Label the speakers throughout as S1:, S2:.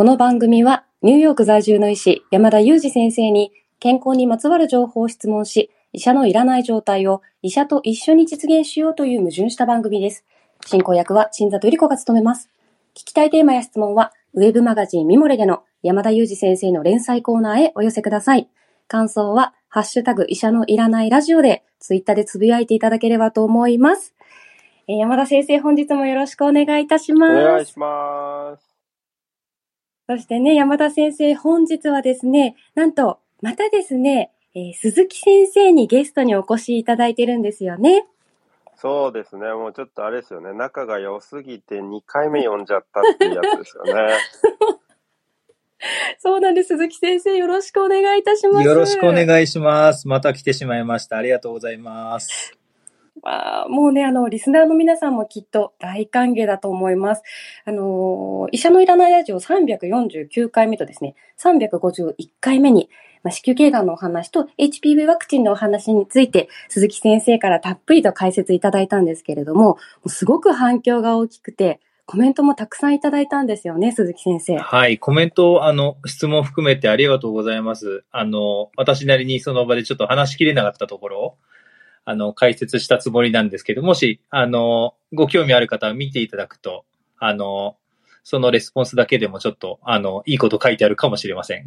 S1: この番組はニューヨーク在住の医師山田裕二先生に健康にまつわる情報を質問し、医者のいらない状態を医者と一緒に実現しようという矛盾した番組です。進行役は新里ゆり子が務めます。聞きたいテーマや質問は、ウェブマガジンミモレでの山田裕二先生の連載コーナーへお寄せください。感想は、ハッシュタグ医者のいらないラジオで、ツイッターでつぶやいていただければと思います。え山田先生、本日もよろしくお願いいたします。
S2: お願いします。
S1: そしてね、山田先生、本日はですね、なんと、またですね、えー鈴木先生にゲストにお越しいただいてるんですよね。
S2: そうですね。もうちょっとあれですよね。仲が良すぎて2回目読んじゃったっていうやつですよね。
S1: そうなんです。鈴木先生、よろしくお願いいたします。
S3: よろしくお
S1: い。
S3: 願いします。また来てしまいました。ありがとうございます。
S1: まあ、もうね、あの、リスナーの皆さんもきっと大歓迎だと思います。あのー、医者のいらないラジオ349回目とですね、351回目に、まあ、子宮頸がんのお話と HPV ワクチンのお話について、鈴木先生からたっぷりと解説いただいたんですけれども、すごく反響が大きくて、コメントもたくさんいただいたんですよね、鈴木先生。
S3: はい。コメント、あの、質問含めてありがとうございます。あの、私なりにその場でちょっと話しきれなかったところ、あの、解説したつもりなんですけど、もし、あの、ご興味ある方は見ていただくと、あの、そのレスポンスだけでもちょっと、あの、いいこと書いてあるかもしれません。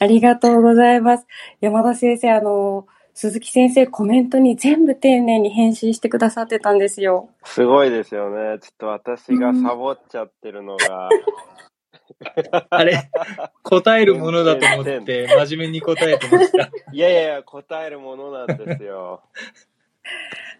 S1: ありがとうございます。山田先生、あの、鈴木先生コメントに全部丁寧に返信してくださってたんですよ。
S2: すごいですよね。ちょっと私がサボっちゃってるのが。
S3: あれ、答えるものだと思って、真面目に答えてました。
S2: いやいやいや、答えるものなんですよ。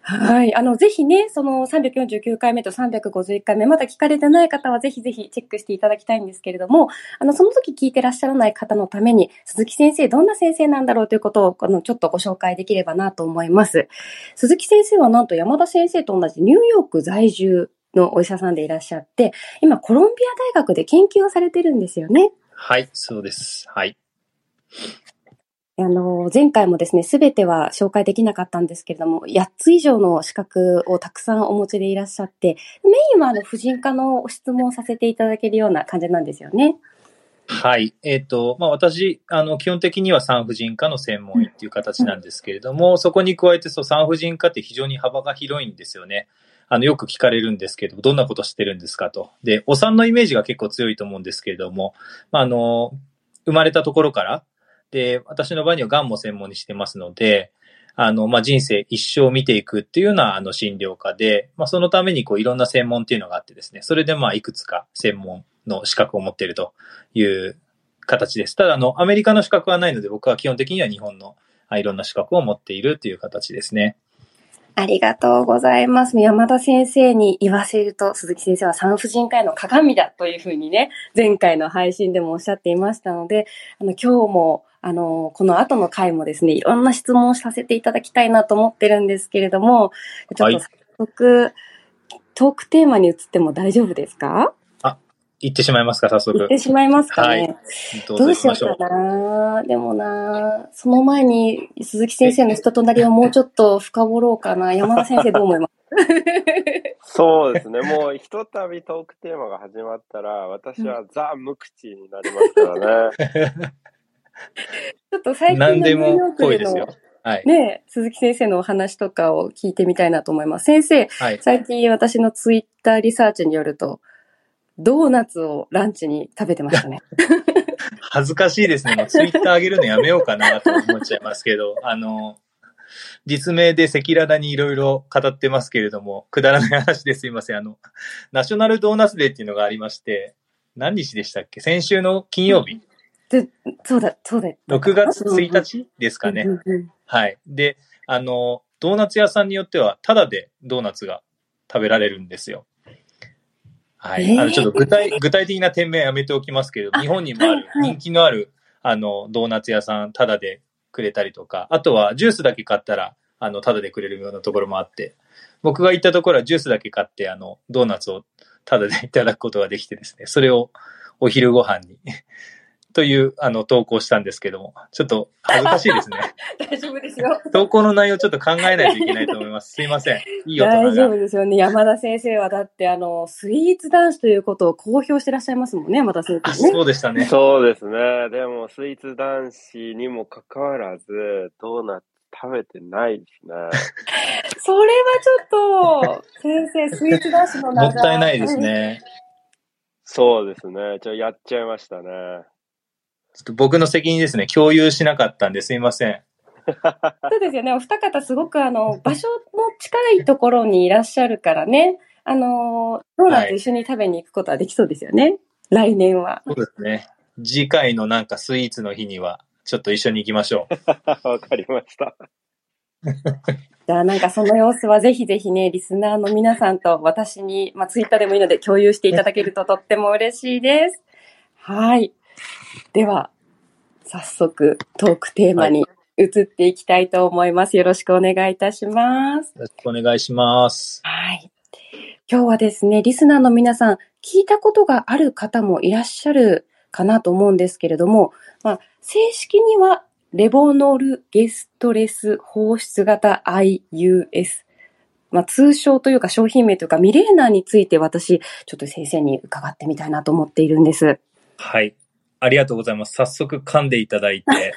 S1: はい。あの、ぜひね、その349回目と351回目、まだ聞かれてない方はぜひぜひチェックしていただきたいんですけれども、あの、その時聞いてらっしゃらない方のために、鈴木先生、どんな先生なんだろうということを、あの、ちょっとご紹介できればなと思います。鈴木先生はなんと山田先生と同じニューヨーク在住のお医者さんでいらっしゃって、今、コロンビア大学で研究をされてるんですよね。
S3: はい、そうです。はい。
S1: あの、前回もですね、すべては紹介できなかったんですけれども、8つ以上の資格をたくさんお持ちでいらっしゃって、メインはあの、婦人科の質問をさせていただけるような感じなんですよね。
S3: はい。えっ、と、まあ、私、あの、基本的には産婦人科の専門医っていう形なんですけれども、そこに加えて、そう、産婦人科って非常に幅が広いんですよね。あの、よく聞かれるんですけど、どんなことしてるんですかと。で、お産のイメージが結構強いと思うんですけれども、まあ、あの、生まれたところから、で、私の場合には癌も専門にしてますので、あの、まあ、人生一生見ていくっていうような、あの、診療科で、まあ、そのために、こう、いろんな専門っていうのがあってですね、それで、まあ、いくつか専門の資格を持っているという形です。ただ、あの、アメリカの資格はないので、僕は基本的には日本のいろんな資格を持っているという形ですね。
S1: ありがとうございます。山田先生に言わせると、鈴木先生は産婦人科医の鏡だというふうにね、前回の配信でもおっしゃっていましたので、あの、今日も、あの、この後の回もですね、いろんな質問をさせていただきたいなと思ってるんですけれども、ちょっと早速、トークテーマに移っても大丈夫ですか？
S3: 言ってしまいますか、早速
S1: 言っ。てしまいますかね。
S3: はいどう
S1: どうしよう
S3: ぞ行きましょう
S1: か。な。でもな、その前に鈴木先生の人となりをもうちょっと深掘ろうかな。山田先生どう思います？
S2: そうですね。もうひとたびトークテーマが始まったら、私はザ・無口になりますからね。
S1: ちょっと最近の
S3: 何でも
S1: ニューヨークでの
S3: 濃いですよ。はい。
S1: ね、鈴木先生のお話とかを聞いてみたいなと思います。先生、
S3: はい。
S1: 最近私のツイッターリサーチによると、ドーナツをランチに食べてましたね。
S3: 恥ずかしいですね。ツイッター上げるのやめようかなと思っちゃいますけど、あの、実名で赤裸々にいろいろ語ってますけれども、くだらない話ですいません。あの、ナショナルドーナツデーっていうのがありまして、何日でしたっけ？先週の金曜日、
S1: でそうだ、そうだ。
S3: 6月1日ですかね。
S1: うんうんうん
S3: はい。で、あの、ドーナツ屋さんによっては、タダでドーナツが食べられるんですよ。はい。
S1: えー
S3: あの、ちょっと具体、具体的な点名やめておきますけど、日本にもある、人気のある、あの、ドーナツ屋さん、タダでくれたりとか、あとは、ジュースだけ買ったら、あの、タダでくれるようなところもあって、僕が行ったところはジュースだけ買って、あの、ドーナツをタダでいただくことができてですね、それをお昼ご飯にという、あの、投稿したんですけども、ちょっと恥ずかしいですね。
S1: 大丈夫ですよ。
S3: 投稿の内容ちょっと考えないといけないと思います。すいません。いい大
S1: 人が。大丈夫ですよね。山田先生はだって、あの、スイーツ男子ということを公表してらっしゃいますもんね、山田先生、
S3: ね、そうでしたね。
S2: そうですね。でも、スイーツ男子にもかかわらず、ドーナツ食べてないですね。
S1: それはちょっと、先生、スイーツ男子の
S3: もったいないですね。
S2: そうですね。ちょ、やっちゃいましたね。
S3: ちょっと僕の責任ですね。共有しなかったんですいません。
S1: そうですよね。お二方すごくあの、場所の近いところにいらっしゃるからね。あの、ドーナツ一緒に食べに行くことはできそうですよね。はい、来年は。
S3: そうですね。次回のなんかスイーツの日には、ちょっと一緒に行きましょ
S2: う。わかりました。
S1: じゃあなんかその様子はぜひぜひね、リスナーの皆さんと私に、まあツイッターでもいいので共有していただけるととっても嬉しいです。はい。では、早速トークテーマに移っていきたいと思います。よろしくお願いいたします。
S3: よろしくお願いします。
S1: はい。今日はですね、リスナーの皆さん、聞いたことがある方もいらっしゃるかなと思うんですけれども、まあ、正式にはレボノルゲストレス放出型 IUS。まあ、通称というか商品名というかミレーナーについて私、ちょっと先生に伺ってみたいなと思っているんです。
S3: はい。ありがとうございます。早速噛んでいただいて。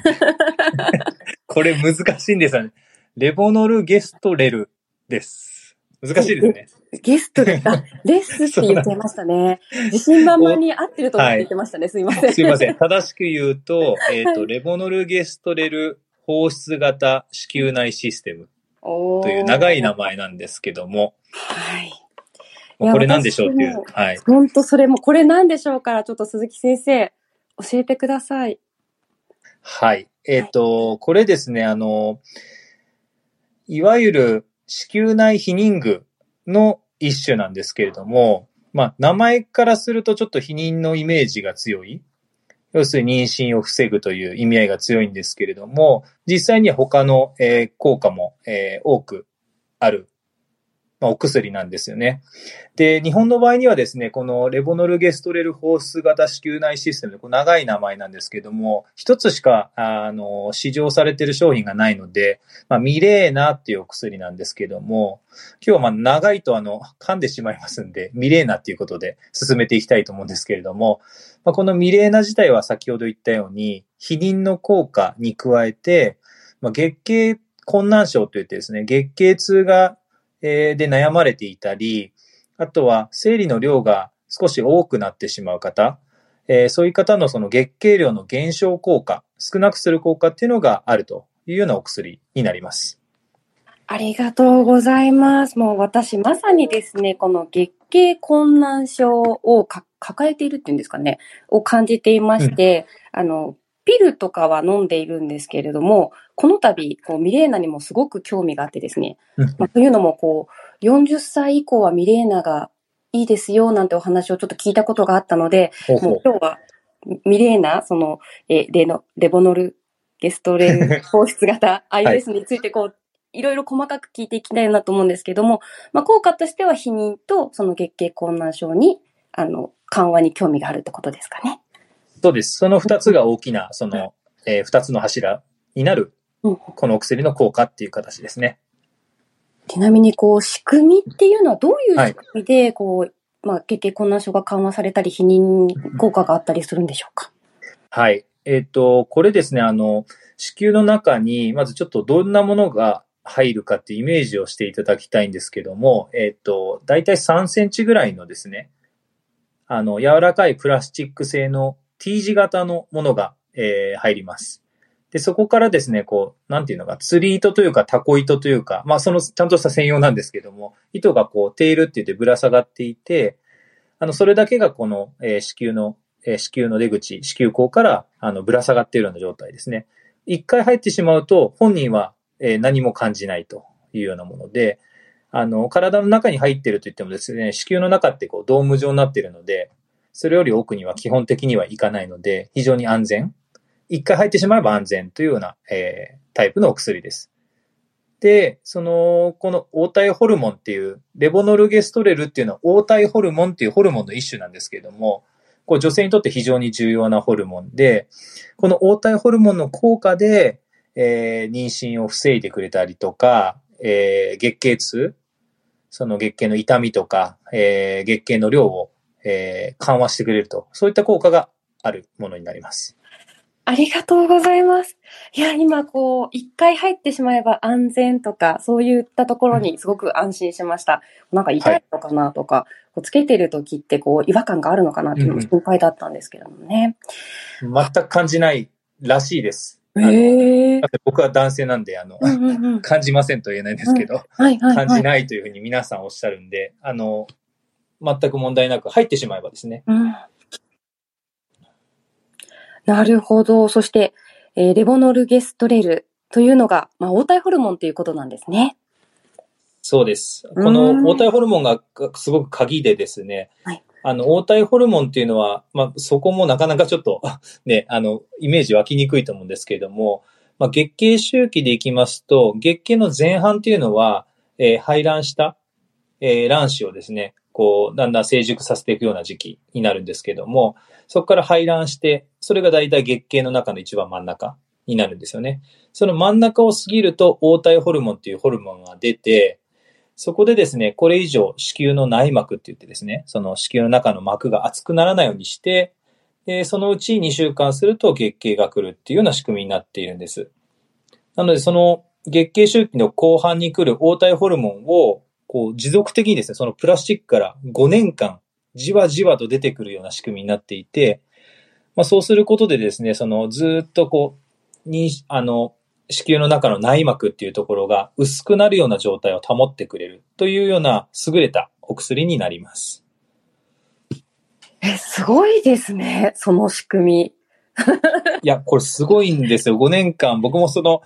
S3: これ難しいんですよね。レボノルゲストレルです。難しいですね。
S1: ゲストレス、あ、レスって言ってましたね。自信満々に合ってると思って言ってましたね。はい、すいません。
S3: すいません。正しく言うと、えっ、ー、と、はい、レボノルゲストレル放出型子宮内システムという長い名前なんですけども。
S1: はい。
S3: これなんでしょうっていう。はい。
S1: 本当それも、これなんでしょうから、ちょっと鈴木先生、教えてください。
S3: はい。えっ、ー、と、これですね、あの、いわゆる子宮内避妊具の一種なんですけれども、まあ、名前からするとちょっと避妊のイメージが強い。要するに妊娠を防ぐという意味合いが強いんですけれども、実際には他の、えー、効果も、えー、多くある、まあ、お薬なんですよね。で、日本の場合にはですね、このレボノルゲストレル放出型子宮内システム、こ長い名前なんですけども、一つしか、あの、試乗されている商品がないので、まあ、ミレーナっていうお薬なんですけども、今日はまあ長いとあの、噛んでしまいますんで、ミレーナっていうことで進めていきたいと思うんですけれども、まあ、このミレーナ自体は先ほど言ったように、避妊の効果に加えて、まあ、月経困難症といってですね、月経痛が、で悩まれていたり、あとは生理の量が少し多くなってしまう方、えー、そういう方のその月経量の減少効果、少なくする効果っていうのがあるというようなお薬になります。
S1: ありがとうございます。もう私まさにですね、この月経困難症を抱えているっていうんですかね、を感じていまして、うん、あの、ピルとかは飲んでいるんですけれども、この度、こうミレーナにもすごく興味があってですね、まあ、というのも、こう、40歳以降はミレーナがいいですよ、なんてお話をちょっと聞いたことがあったので、もう今日はミレーナ、その、えレノ、レボノルゲストレン放出型 iOS について、こう、いろいろ細かく聞いていきたいなと思うんですけども、まあ、効果としては避妊とその月経困難症に、あの、緩和に興味があるってことですかね。
S3: そうです。その二つが大きな、その、えー二つの柱になる、
S1: うん
S3: このお薬の効果っていう形ですね。
S1: ちなみに、こう、仕組みっていうのはどういう仕組みで、こう、まあ、月経困難症が緩和されたり、避妊効果があったりするんでしょうか？
S3: はい。えっ、と、これですね、あの、子宮の中に、まずちょっとどんなものが入るかっていうイメージをしていただきたいんですけども、えっ、と、だいたい3センチぐらいのですね、あの、柔らかいプラスチック製の T 字型のものが、えー入ります。で、そこからですね、こう、なんていうのか、釣り糸というか、タコ糸というか、まあ、その、ちゃんとした専用なんですけども、糸がこう、テールって言ってぶら下がっていて、あの、それだけがこの、えー子宮の、えー子宮の出口、子宮口から、あの、ぶら下がっているような状態ですね。一回入ってしまうと、本人は、えー何も感じないというようなもので、あの、体の中に入ってると言ってもですね、子宮の中ってこう、ドーム状になっているので、それより奥には基本的にはいかないので、非常に安全。一回入ってしまえば安全というような、えータイプのお薬です。で、その、この黄体ホルモンっていう、レボノルゲストレルっていうのは黄体ホルモンっていうホルモンの一種なんですけれども、こう女性にとって非常に重要なホルモンで、この黄体ホルモンの効果で、えー、妊娠を防いでくれたりとか、えー、月経痛、その月経の痛みとか、えー、月経の量を、えー、緩和してくれると、そういった効果があるものになります。
S1: ありがとうございます。いや、今こう、一回入ってしまえば安全とか、そういったところにすごく安心しました。なんか痛いのかなとか、はい、こうつけてる時ってこう、違和感があるのかなっていうのも心配だったんですけどもね。
S3: うん、全く感じないらしいです。
S1: え
S3: 僕は男性なんで、あの、うんうんうん、感じませんと言えないんですけど、
S1: うんはいはいはい、
S3: 感じないというふうに皆さんおっしゃるんで、あの、全く問題なく入ってしまえばですね。
S1: うん、なるほど。そして、えー、レボノルゲストレルというのが、まあ、黄体ホルモンということなんですね。
S3: そうです。この黄体ホルモンがすごく鍵でですね、はい、あの、黄体ホルモンっていうのは、まあ、そこもなかなかちょっと ね、あの、イメージ湧きにくいと思うんですけれども、まあ、月経周期でいきますと、月経の前半っていうのは、えー、排卵した、えー、卵子をですね、こう、だんだん成熟させていくような時期になるんですけども、そこから排卵して、それが大体月経の中の一番真ん中になるんですよね。その真ん中を過ぎると、黄体ホルモンっていうホルモンが出て、そこでですね、これ以上子宮の内膜って言ってですね、その子宮の中の膜が厚くならないようにして、でそのうち2週間すると月経が来るっていうような仕組みになっているんです。なので、その月経周期の後半に来る黄体ホルモンを、こう持続的にですね、そのプラスチックから5年間、じわじわと出てくるような仕組みになっていて、まあそうすることでですね、そのずっとこう、に、あの、子宮の中の内膜っていうところが薄くなるような状態を保ってくれるというような優れたお薬になります。
S1: え、すごいですね、その仕組み。
S3: いや、これすごいんですよ。5年間、僕もその、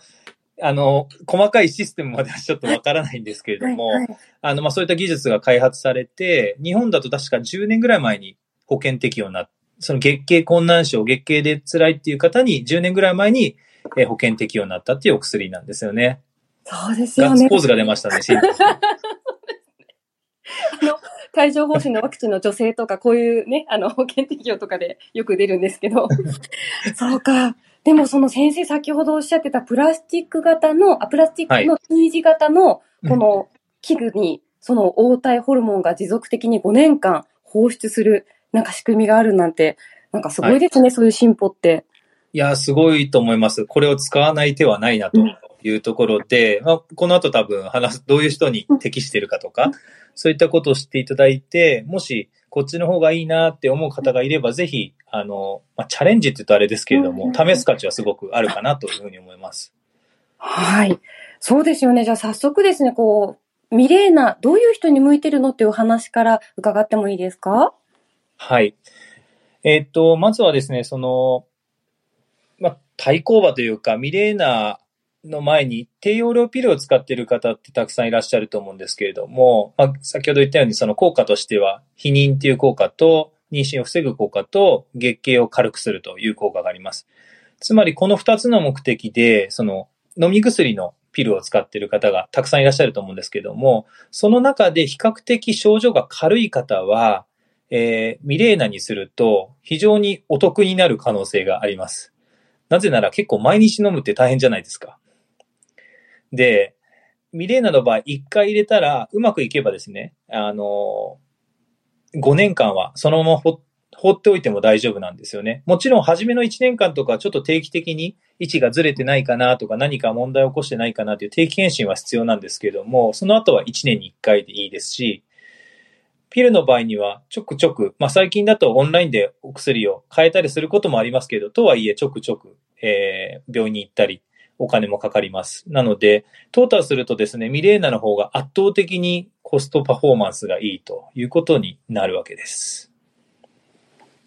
S3: あの、細かいシステムまではちょっとわからないんですけれども、はいはい、あの、まあ、そういった技術が開発されて、日本だと確か10年ぐらい前に保険適用になって、その月経困難症、月経で辛いっていう方に10年ぐらい前にえー、保険適用になったっていうお薬なんですよね。
S1: そうですよね。ガッツ
S3: ポーズが出ましたね、
S1: あの、帯状疱疹のワクチンの女性とか、こういうね、あの、保険適用とかでよく出るんですけど。そうか。でもその先生先ほどおっしゃってたプラスチック型の、あ、プラスチックの T 字型のこの器具に、その黄体ホルモンが持続的に5年間放出するなんか仕組みがあるなんて、なんかすごいですね、はい、そういう進歩って。
S3: いや、すごいと思います。これを使わない手はないなというところで、まあ、この後多分話す、どういう人に適しているかとか、そういったことを知っていただいて、もしこっちの方がいいなって思う方がいれば、ぜひ、あの、まあ、チャレンジって言うとあれですけれども、試す価値はすごくあるかなというふうに思います。
S1: はい。そうですよね。じゃあ早速ですね、こう、ミレーナ、どういう人に向いてるのっていうお話から伺ってもいいですか？
S3: はい。えー、っと、まずはですね、その、まあ、対抗馬というか、ミレーナの前に低用量ピルを使っている方ってたくさんいらっしゃると思うんですけれども、まあ、先ほど言ったようにその効果としては、避妊っていう効果と、妊娠を防ぐ効果と、月経を軽くするという効果があります。つまりこの二つの目的で、その飲み薬のピルを使っている方がたくさんいらっしゃると思うんですけれども、その中で比較的症状が軽い方は、えー、ミレーナにすると非常にお得になる可能性があります。なぜなら結構毎日飲むって大変じゃないですか。で、ミレーナの場合、1回入れたら、うまくいけばですね、あの、5年間はそのまま放っておいても大丈夫なんですよね。もちろん、初めの1年間とか、ちょっと定期的に位置がずれてないかなとか、何か問題を起こしてないかなという定期検診は必要なんですけども、その後は1年に1回でいいですし、ピルの場合にはちょくちょく、まあ最近だとオンラインでお薬を変えたりすることもありますけど、とはいえちょくちょく、えー、病院に行ったり、お金もかかります。なので、トータルするとですね、ミレーナの方が圧倒的にコストパフォーマンスがいいということになるわけです。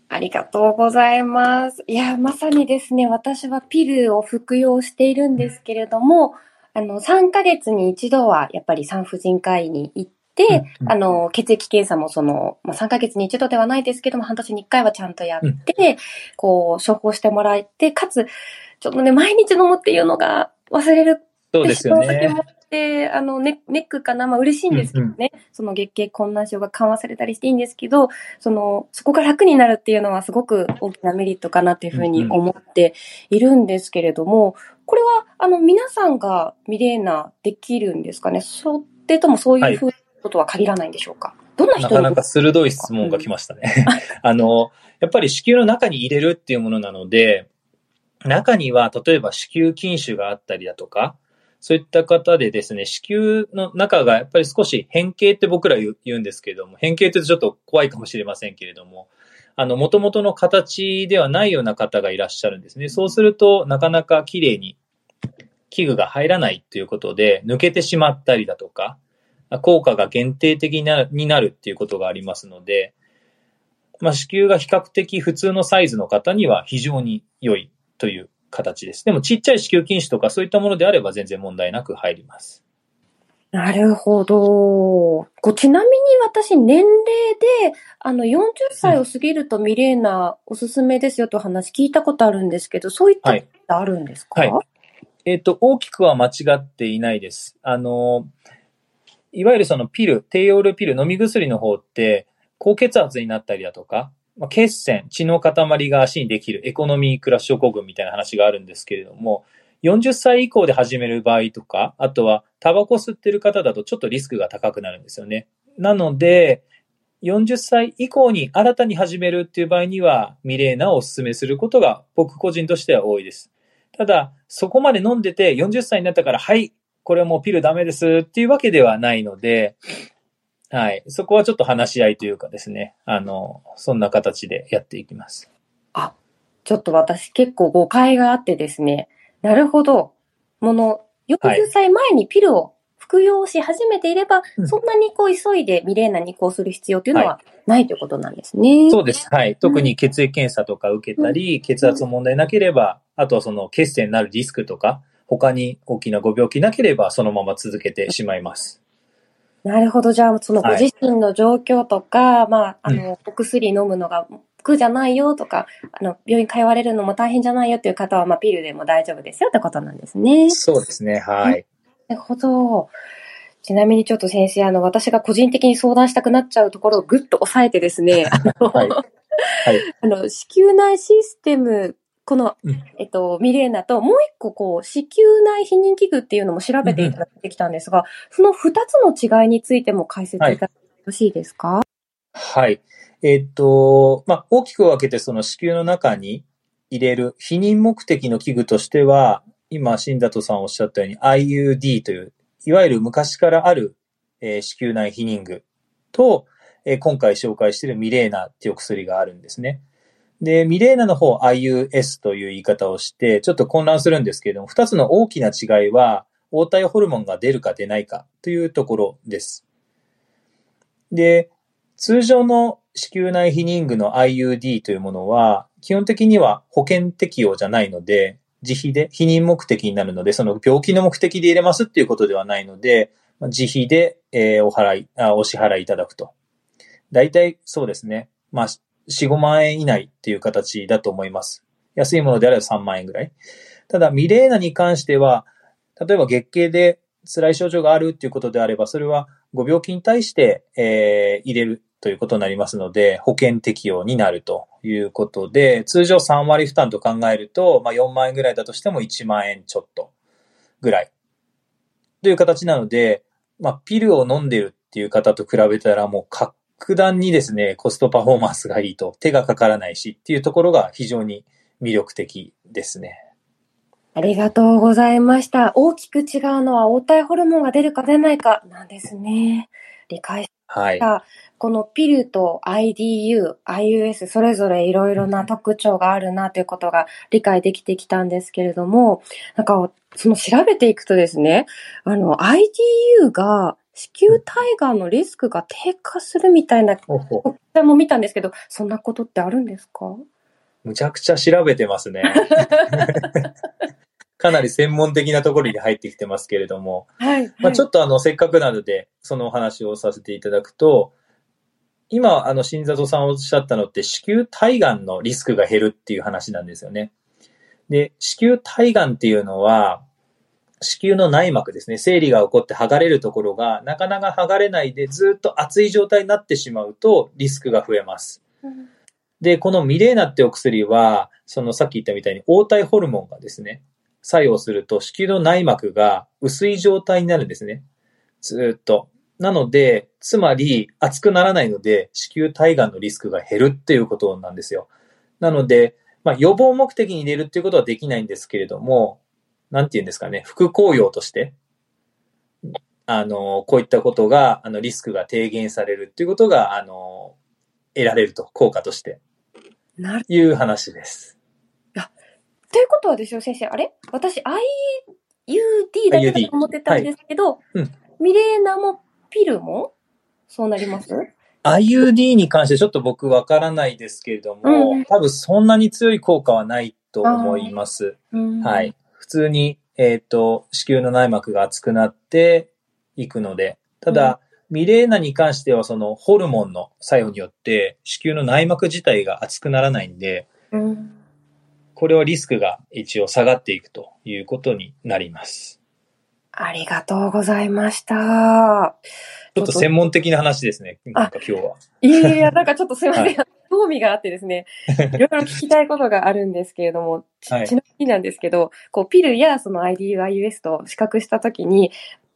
S1: ありがとうございます。いや、まさにですね、私はピルを服用しているんですけれども、あの、3ヶ月に一度はやっぱり産婦人科医に行っ、あの、血液検査もその、まあ、3ヶ月に一度ではないですけども、半年に1回はちゃんとやって、こう、処方してもらえて、かつ、ちょっとね、毎日飲むっていうのが忘れる。
S3: そうですよね。
S1: って、あの、ネネックかな、まあ嬉しいんですけどね、その月経困難症が緩和されたりしていいんですけど、その、そこが楽になるっていうのはすごく大きなメリットかなっていうふうに思っているんですけれども、これは、あの、皆さんがミレーナできるんですかね？それともそういうふうなことは限らないんでしょうか、どんな人に
S3: なかなか鋭い質問が来ましたね。あの、やっぱり子宮の中に入れるっていうものなので、中には例えば子宮筋腫があったりだとか、そういった方でですね、子宮の中がやっぱり少し変形って僕ら言うんですけれども、変形ってちょっと怖いかもしれませんけれども、あの、元々の形ではないような方がいらっしゃるんですね。そうすると、なかなか綺麗に器具が入らないということで、抜けてしまったりだとか、効果が限定的になるになるっていうことがありますので、まあ、子宮が比較的普通のサイズの方には非常に良いという形です。でもちっちゃい子宮筋腫とかそういったものであれば全然問題なく入ります。
S1: なるほど。こうちなみに私、年齢で、あの、40歳を過ぎるとミレーナおすすめですよと話聞いたことあるんですけど、そういったことあるんですか、
S3: はいえっ、と、大きくは間違っていないです。あの、いわゆるそのピル、低用量ピル、飲み薬の方って、高血圧になったりだとか、まあ、血栓、血の塊が足にできるエコノミークラッシュ症候群みたいな話があるんですけれども、40歳以降で始める場合とか、あとはタバコ吸ってる方だとちょっとリスクが高くなるんですよね。なので、40歳以降に新たに始めるっていう場合には、ミレーナをお勧めすることが僕個人としては多いです。ただ、そこまで飲んでて40歳になったから、はい、これはもうピルダメですっていうわけではないので、はい。そこはちょっと話し合いというかですね。あの、そんな形でやっていきます。
S1: ちょっと私結構誤解があってですね。なるほど。もの、40歳前にピルを服用し始めていれば、
S3: うん
S1: そんなにこう急いでミレーナに移行する必要というのはないということなんですね。
S3: そうです。はい。特に血液検査とか受けたり、血圧問題なければ、あとはその血栓になるリスクとか、他に大きなご病気なければ、そのまま続けてしまいます。
S1: なるほど。じゃあ、そのご
S3: はい
S1: 自身の状況とか、まあ、あ
S3: う
S1: の、お薬飲むのが苦じゃないよとか、あの、病院通われるのも大変じゃないよっていう方は、まあ、ピルでも大丈夫ですよってことなんですね。
S3: そうですね。はい。
S1: なるほど。ちなみにちょっと先生、あの、私が個人的に相談したくなっちゃうところをぐっと抑えてですね、あの、
S3: はい。はい。
S1: あの子宮内システム、この、
S3: うん
S1: えっと、ミレーナと、もう一個、こう、子宮内避妊器具っていうのも調べていただいてきたんですが、その二つの違いについても解説いただいてよろしいですか？
S3: はい。えっと、まあ、大きく分けてその子宮の中に入れる避妊目的の器具としては、今、新里さんおっしゃったように IUD という、いわゆる昔からある、えー子宮内避妊具と、えー今回紹介しているミレーナっていうお薬があるんですね。で、ミレーナの方 IUS という言い方をして、ちょっと混乱するんですけれども、二つの大きな違いは、黄体ホルモンが出るか出ないかというところです。で、通常の子宮内避妊具の IUD というものは、基本的には保険適用じゃないので、自費で、避妊目的になるので、その病気の目的で入れますっていうことではないので、自費で、えーお払いあ、お支払いいただくと。大体そうですね。まあ、4、5万円以内っていう形だと思います。安いものであれば3万円ぐらい。ただ、ミレーナに関しては、例えば月経で辛い症状があるっていうことであれば、それはご病気に対して、えー入れるということになりますので、保険適用になるということで、通常3割負担と考えると、まあ、4万円ぐらいだとしても1万円ちょっとぐらい。という形なので、まあ、ピルを飲んでるっていう方と比べたらもう格段にですね、コストパフォーマンスがいいと、手がかからないしっていうところが非常に魅力的ですね。
S1: ありがとうございました。大きく違うのは黄体ホルモンが出るか出ないかなんですね。理解し
S3: はい。
S1: た。このピルと IDU、IUS それぞれいろいろな特徴があるなということが理解できてきたんですけれども、なんかその調べていくとですね、あの IDU が子宮体がんのリスクが低下するみたいな、
S3: ほほ
S1: こちらも見たんですけど、そんなことってあるんですか？
S3: むちゃくちゃ調べてますね。かなり専門的なところに入ってきてますけれども、
S1: はい。
S3: まあ、ちょ
S1: っ
S3: っとあの、せっかくなので、そのお話をさせていただくと、今、あの、新里さんおっしゃったのって、子宮体がんのリスクが減るっていう話なんですよね。で、子宮体がんっていうのは、子宮の内膜ですね、生理が起こって剥がれるところが、なかなか剥がれないでずっと熱い状態になってしまうと、リスクが増えます。で、このミレーナってお薬は、そのさっき言ったみたいに黄体ホルモンがですね、作用すると子宮の内膜が薄い状態になるんですね。ずーっと。なので、つまり熱くならないので、子宮体がんのリスクが減るっていうことなんですよ。なので、まあ、予防目的に入れるっていうことはできないんですけれども、なんて言うんですかね、副効用として、あの、こういったことが、あの、リスクが低減されるっていうことが、あの、得られると、効果として、
S1: なる。
S3: いう話です。
S1: ということはですよ、先生。あれ？私、IUD だけだと思ってたんですけど、
S3: はいうん
S1: ミレーナもピルも？そうなります
S3: ？IUD に関してちょっと僕わからないですけれども、
S1: うん
S3: 多分そんなに強い効果はないと思います。
S1: うん
S3: は。い。普通に、えっ、と、子宮の内膜が厚くなっていくので、ただ、ミレーナに関してはそのホルモンの作用によって子宮の内膜自体が厚くならないんで、
S1: うん
S3: これはリスクが一応下がっていくということになります。
S1: ありがとうございました。
S3: ちょっと専門的な話ですね。なんか今日は。
S1: いやいや、なんかちょっとすいません。
S3: は
S1: 興味があってですね、いろいろ聞きたいことがあるんですけれども、ち
S3: はい
S1: ちなみになんですけど、こう、ピルやその IDUIUS と比較したときに、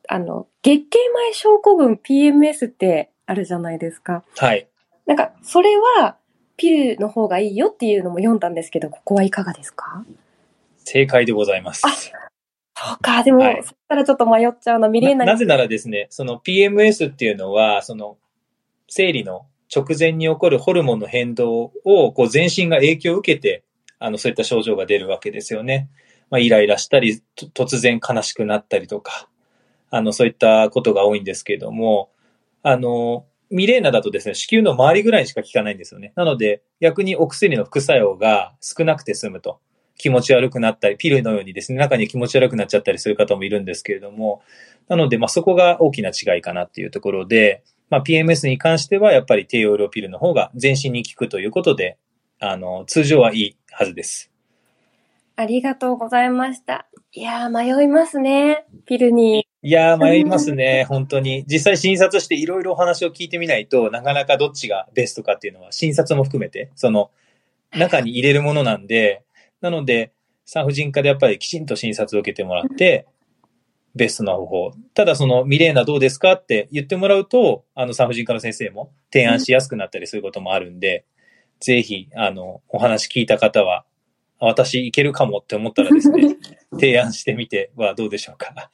S1: あの、月経前症候群 PMS ってあるじゃないですか。
S3: はい。
S1: なんか、それは、ピルの方がいいよっていうのも読んだんですけど、ここはいかがですか？
S3: 正解でございます。
S1: そうか、でも、
S3: はい
S1: そしたらちょっと迷っちゃうな、ミレーナに
S3: ななぜならですね、その PMS っていうのは、その生理の直前に起こるホルモンの変動をこう全身が影響を受けて、あの、そういった症状が出るわけですよね。まあ、イライラしたり、突然悲しくなったりとか、あの、そういったことが多いんですけれども、あの、ミレーナだとですね、子宮の周りぐらいしか効かないんですよね。なので、逆にお薬の副作用が少なくて済むと。気持ち悪くなったり、ピルのようにですね、中に気持ち悪くなっちゃったりする方もいるんですけれども、なので、まあ、そこが大きな違いかなっていうところで、まあ、PMS に関しては、やっぱり低用量ピルの方が全身に効くということで、あの、通常はいいはずです。
S1: ありがとうございました。いやー、迷いますね。ピルに。
S3: いやー、迷いますね、本当に。実際診察していろいろお話を聞いてみないとなかなかどっちがベストかっていうのは、診察も含めて、その、中に入れるものなんで、なので、産婦人科でやっぱりきちんと診察を受けてもらって、ベストな方法。ただその、ミレーナどうですかって言ってもらうと、あの産婦人科の先生も提案しやすくなったりすることもあるんで、ぜひ、あの、お話聞いた方は、あ私いけるかもって思ったらですね、提案してみてはどうでしょうか。はい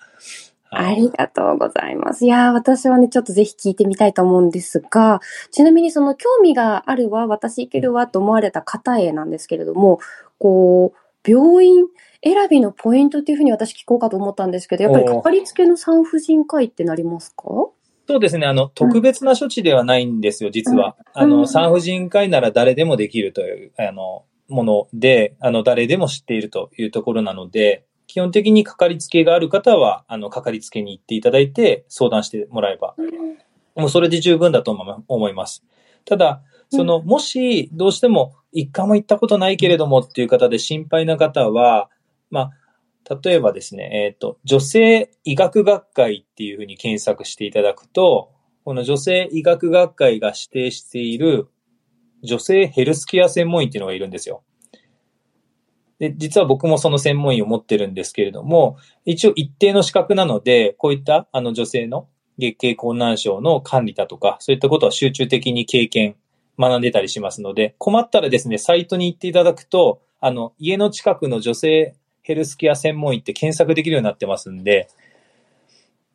S1: ありがとうございます。いやー、私はね、ちょっとぜひ聞いてみたいと思うんですが、ちなみにその興味があるわ、私いけるわと思われた方へなんですけれども、こう、病院選びのポイントっていうふうに私聞こうかと思ったんですけど、やっぱりかかりつけの産婦人科医ってなりますか？
S3: そうですね。あの、特別な処置ではないんですよ、実は。あ
S1: うん
S3: の、産婦人科医なら誰でもできるという、あの、もので、あの、誰でも知っているというところなので、基本的にかかりつけがある方は、あの、かかりつけに行っていただいて、相談してもらえば、もうそれで十分だと思思います。ただ、その、もし、どうしても、一回も行ったことないけれどもっていう方で心配な方は、まあ、例えばですね、えっ、と、女性医学学会っていうふうに検索していただくと、この女性医学学会が指定している女性ヘルスケア専門医っていうのがいるんですよ。で、実は僕もその専門医を持ってるんですけれども、一応一定の資格なので、こういったあの女性の月経困難症の管理だとか、そういったことは集中的に経験、学んでたりしますので、困ったらですね、サイトに行っていただくと、あの、家の近くの女性ヘルスケア専門医って検索できるようになってますんで、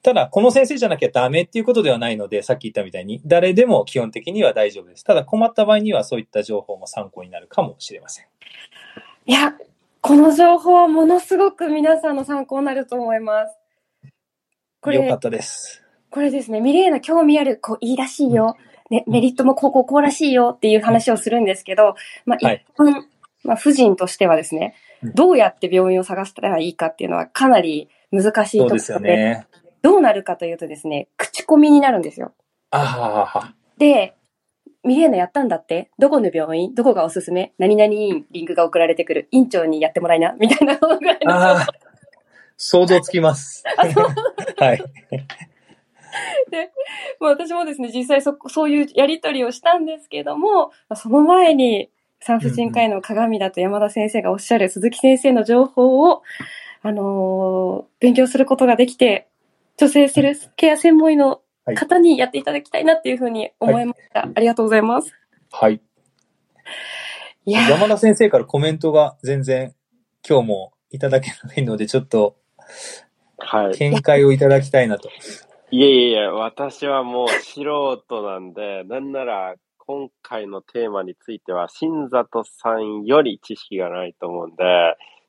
S3: ただ、この先生じゃなきゃダメっていうことではないので、さっき言ったみたいに、誰でも基本的には大丈夫です。ただ、困った場合にはそういった情報も参考になるかもしれません。
S1: いや、この情報はものすごく皆さんの参考になると思います。これ
S3: よかっ、たです。
S1: これですね、ミレーナ興味ある、こう、いいらしいよ。ね、メリットもこうこうこうらしいよっていう話をするんですけど、まあ、
S3: はい
S1: 一般、まあ、婦人としてはですね
S3: うん、
S1: どうやって病院を探したらいいかっていうのはかなり難しいところ
S3: そうですよね。
S1: どうなるかというとですね、口コミになるんですよ。
S3: ああ、
S1: で、ミレーナやったんだって？どこの病院？どこがおすすめ？何々院リンクが送られてくる？院長にやってもらいなみたいなのぐらいの
S3: ああ、想像つきます。はい。
S1: で、まあ、私もですね、実際そ、そういうやりとりをしたんですけども、まあその前に、産婦人科医の鏡だと山田先生がおっしゃる鈴木先生の情報を、あのー勉強することができて、女性セルフケア専門医の方にやっていただきたいなっていうふうに思いました。ありがとうございます。
S3: はい。
S1: いやー
S3: 山田先生からコメントが全然今日もいただけないので、ちょっと
S2: はい。
S3: 見解をいただきたいなと。
S2: いえいえいえ、私はもう素人なんで、なんなら今回のテーマについては、新里さんより知識がないと思うんで、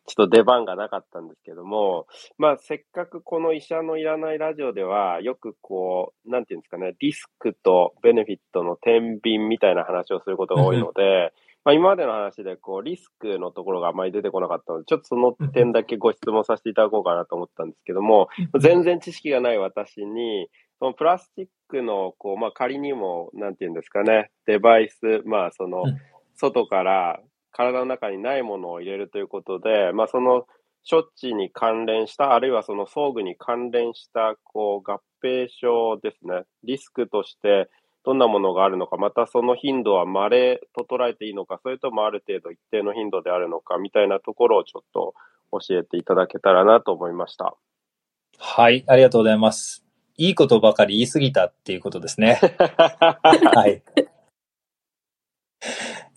S2: ちょっと出番がなかったんですけども、まあせっかくこの医者のいらないラジオでは、よくこう、なんていうんですかね、リスクとベネフィットの天秤みたいな話をすることが多いので、まあ今までの話でこう、リスクのところがあまり出てこなかったので、ちょっとその点だけご質問させていただこうかなと思ったんですけども、全然知識がない私に、そのプラスチックの、こう、まあ、仮にも、なんていうんですかね、デバイス、まあ、その
S3: うん、
S2: 外から体の中にないものを入れるということで、まあ、その、処置に関連した、あるいはその装具に関連した、こう、合併症ですね、リスクとして、どんなものがあるのか、またその頻度は稀と捉えていいのか、それともある程度一定の頻度であるのか、みたいなところをちょっと教えていただけたらなと思いました。
S3: はい、ありがとうございます。いいことばかり言い過ぎたっていうことですね。はい。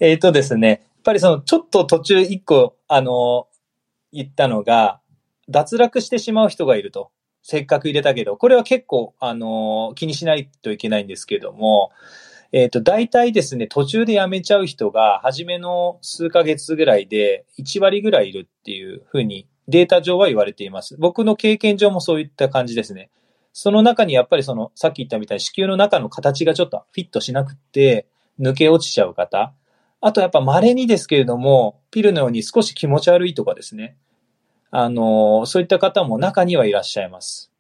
S3: えっ、とですね、やっぱりその、ちょっと途中一個、あの、言ったのが、脱落してしまう人がいると。せっかく入れたけど、これは結構、あの、気にしないといけないんですけども、えっ、と、大体ですね、途中で辞めちゃう人が、初めの数ヶ月ぐらいで1割ぐらいいるっていうふうに、データ上は言われています。僕の経験上もそういった感じですね。その中にやっぱりその、さっき言ったみたいに子宮の中の形がちょっとフィットしなくて、抜け落ちちゃう方。あとやっぱ稀にですけれども、ピルのように少し気持ち悪いとかですね。あの、そういった方も中にはいらっしゃいます。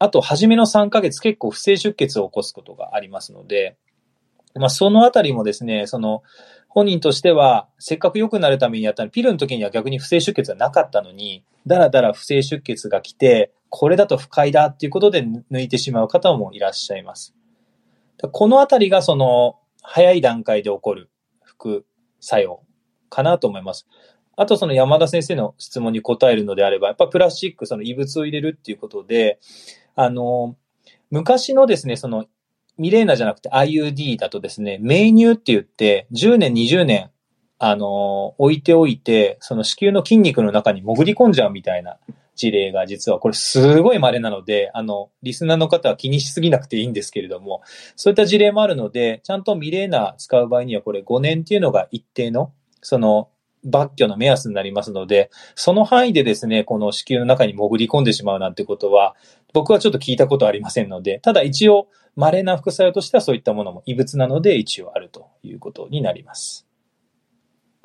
S3: あと、初めの3ヶ月結構不正出血を起こすことがありますので、まあ、そのあたりもですね、その、本人としては、せっかく良くなるためにやったの、ピルの時には逆に不正出血がなかったのに、だらだら不正出血が来て、これだと不快だっていうことで抜いてしまう方もいらっしゃいます。このあたりがその、早い段階で起こる副作用かなと思います。あとその山田先生の質問に答えるのであれば、やっぱプラスチック、その異物を入れるっていうことで、あの、昔のですね、その、ミレーナじゃなくて IUD だとですね、命乳って言って、10年、20年、あの、置いておいて、その子宮の筋肉の中に潜り込んじゃうみたいな事例が実は、これすごい稀なので、あの、リスナーの方は気にしすぎなくていいんですけれども、そういった事例もあるので、ちゃんとミレーナ使う場合には、これ5年っていうのが一定の、その、抜去の目安になりますので、その範囲でですね、この子宮の中に潜り込んでしまうなんてことは、僕はちょっと聞いたことありませんので、ただ一応、稀な副作用としてはそういったものも異物なので一応あるということになります。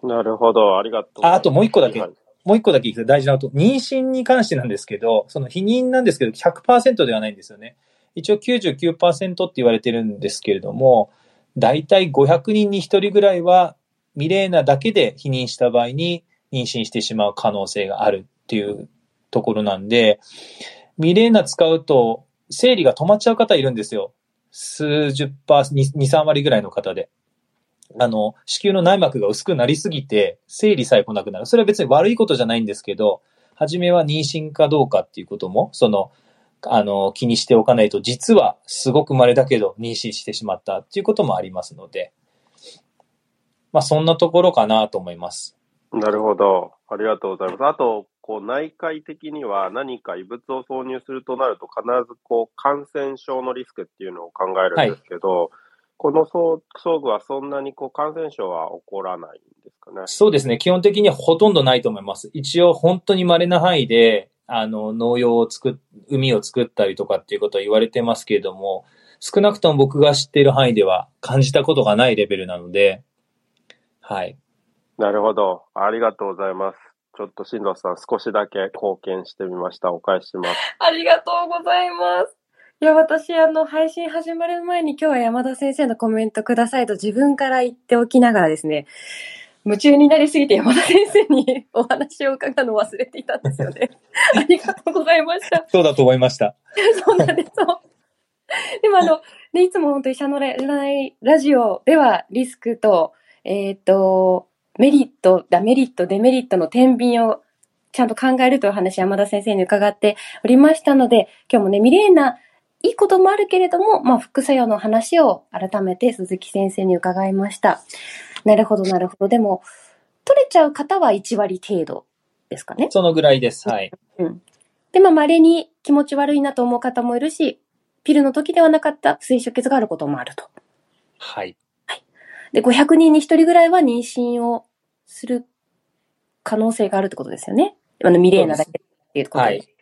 S2: なるほど、ありがとう。
S3: ああともう一個だけ
S2: はい
S3: もう一個だけ大事なこと、妊娠に関してなんですけど、その避妊なんですけど、100%ではないんですよね。一応99%って言われてるんですけれども、だいたい500人に1人ぐらいは、ミレーナだけで避妊した場合に妊娠してしまう可能性があるっていうところなんで、ミレーナ使うと、生理が止まっちゃう方いるんですよ。数十パー、2、3割ぐらいの方で。あの、子宮の内膜が薄くなりすぎて、生理さえ来なくなる。それは別に悪いことじゃないんですけど、初めは妊娠かどうかっていうことも、その、あの、気にしておかないと、実はすごく稀だけど妊娠してしまったっていうこともありますので、まあそんなところかなと思います。
S2: なるほど。ありがとうございます。あと、こう内科医的には何か異物を挿入するとなると必ずこう感染症のリスクっていうのを考えるんですけど、この装装具はそんなにこう感染症は起こらないんですかね？
S3: そうですね。基本的にはほとんどないと思います。一応本当に稀な範囲で、あの、農用を作っ、海を作ったりとかっていうことは言われてますけれども、少なくとも僕が知っている範囲では感じたことがないレベルなので、はい。
S2: なるほど。ありがとうございます。ちょっと新藤さん少しだけ貢献してみました。お返しします。
S1: ありがとうございます。いや、私、あの、配信始まる前に今日は山田先生のコメントくださいと自分から言っておきながらですね、夢中になりすぎて山田先生に お話を伺うのを忘れていたんですよね。ありがとうございました。
S3: そうだと思いました。
S1: そうなんです。でもあの、ね、いつも本当医者のララジオではリスクと、えっ、と、メリット、ダメリット、デメリットの天秤をちゃんと考えるという話、山田先生に伺っておりましたので、今日もね、ミレーナ、いいこともあるけれども、まあ、副作用の話を改めて鈴木先生に伺いました。なるほど、なるほど。でも、取れちゃう方は1割程度ですかね？
S3: そのぐらいです。はい。
S1: うん。で、まあ、稀に気持ち悪いなと思う方もいるし、ピルの時ではなかった不正出血があることもあると。
S3: はい。
S1: で、500人に1人ぐらいは妊娠をする可能性があるってことですよね。あの、ミレーナだけっていうことで。
S3: はい。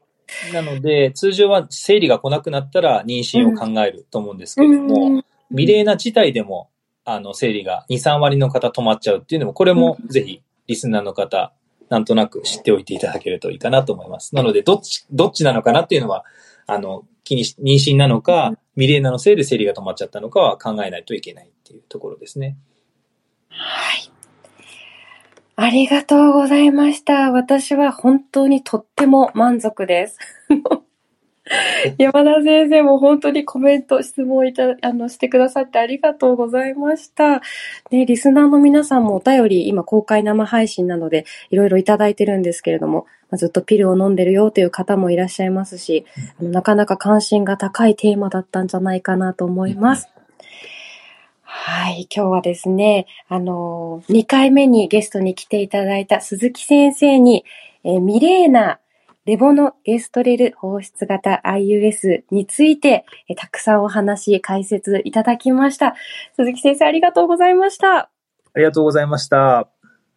S3: なので、通常は生理が来なくなったら妊娠を考えると思うんですけれども、
S1: うん
S3: ミレーナ自体でも、あの、生理が2、3割の方止まっちゃうっていうのも、これもぜひ、リスナーの方、なんとなく知っておいていただけるといいかなと思います。なので、どっち、どっちなのかなっていうのは、あの、気にし、妊娠なのか、ミレーナのせいで生理が止まっちゃったのかは考えないといけないっていうところですね。
S1: はい。ありがとうございました。私は本当にとっても満足です。山田先生も本当にコメント、質問いた、あの、してくださってありがとうございました。ね、リスナーの皆さんもお便り、今公開生配信なので、いろいろいただいてるんですけれども、まあずっとピルを飲んでるよという方もいらっしゃいますし、あのなかなか関心が高いテーマだったんじゃないかなと思います。はい。今日はですね、あのー、2回目にゲストに来ていただいた鈴木先生に、えーミレーナ、レボノゲストレル放出型 IUS について、えーたくさんお話、解説いただきました。鈴木先生、ありがとうございました。
S3: ありがとうございました。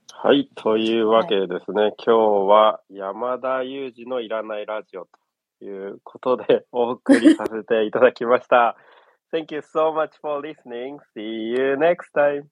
S2: はい。というわけでですね、今日は山田裕二のいらないラジオということでお送りさせていただきました。Thank you so much for listening. See you next time.